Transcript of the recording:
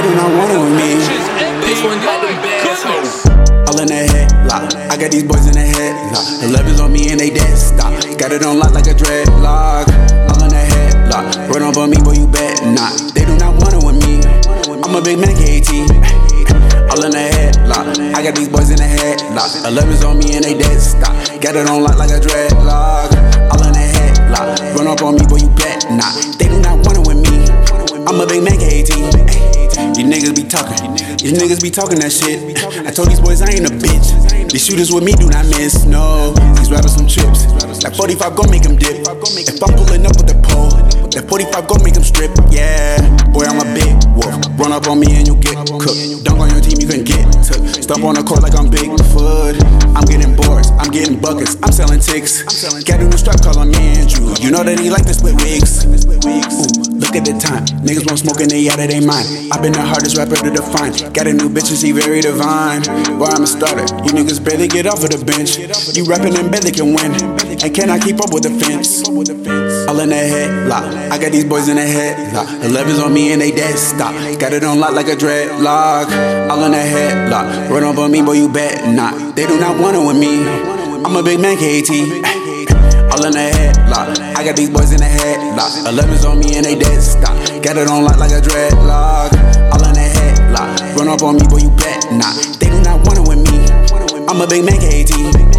do not want it with me. This one got them bad. All in the head, lock. I got these boys in the head, lock. 11's on me and they dead stop. Got it on lock like a dreadlock. All in the head, lock. Run up on me, boy, you bet not. They do not want it with me. I'm a big man, KT. All in the head, lock. I got these boys in the head, lock. 11's on me and they dead stop. Got it on lock like a dreadlock. All in the head, lock. Run up on me, boy, you bet not. They do not want it with me. I'm a big man, KT. Niggas be talking, you niggas be talking that shit. I told these boys I ain't a bitch. These shooters with me do not miss, no. These rappers some trips. That 45 gon' make them dip. If I'm pulling up with the pole, that 45 gon' make them strip, yeah. Boy, I'm a big wolf. Run up on me and you get cooked. Dunk on your team, you can get took. Stop on the court like I'm Bigfoot. I'm getting boards, I'm getting buckets, I'm selling ticks. Got a new strap, call on Andrew. You know that he like to split wigs. Ooh, at the time. Niggas won't smoke and they out of their mind. I've been the hardest rapper to define. Got a new bitch and she very divine. Boy, I'm a starter. You niggas barely get off of the bench. You rapping and barely can win. And can I keep up with the fence? All in the head, lock. I got these boys in the head, lock. 11's on me and they dead stop. Got it on lock like a dreadlock. All in the head, lock. Run on me, boy, you bet not. They do not want it with me. I'm a big man, KT. All in the head, lock. I got these boys in the head, lock. 11's on me and they dead stop. Got it on lock like a dreadlock. All in the head, lock. Run up on me, boy, you bet not. They do not want it with me. I'm a big man, KT.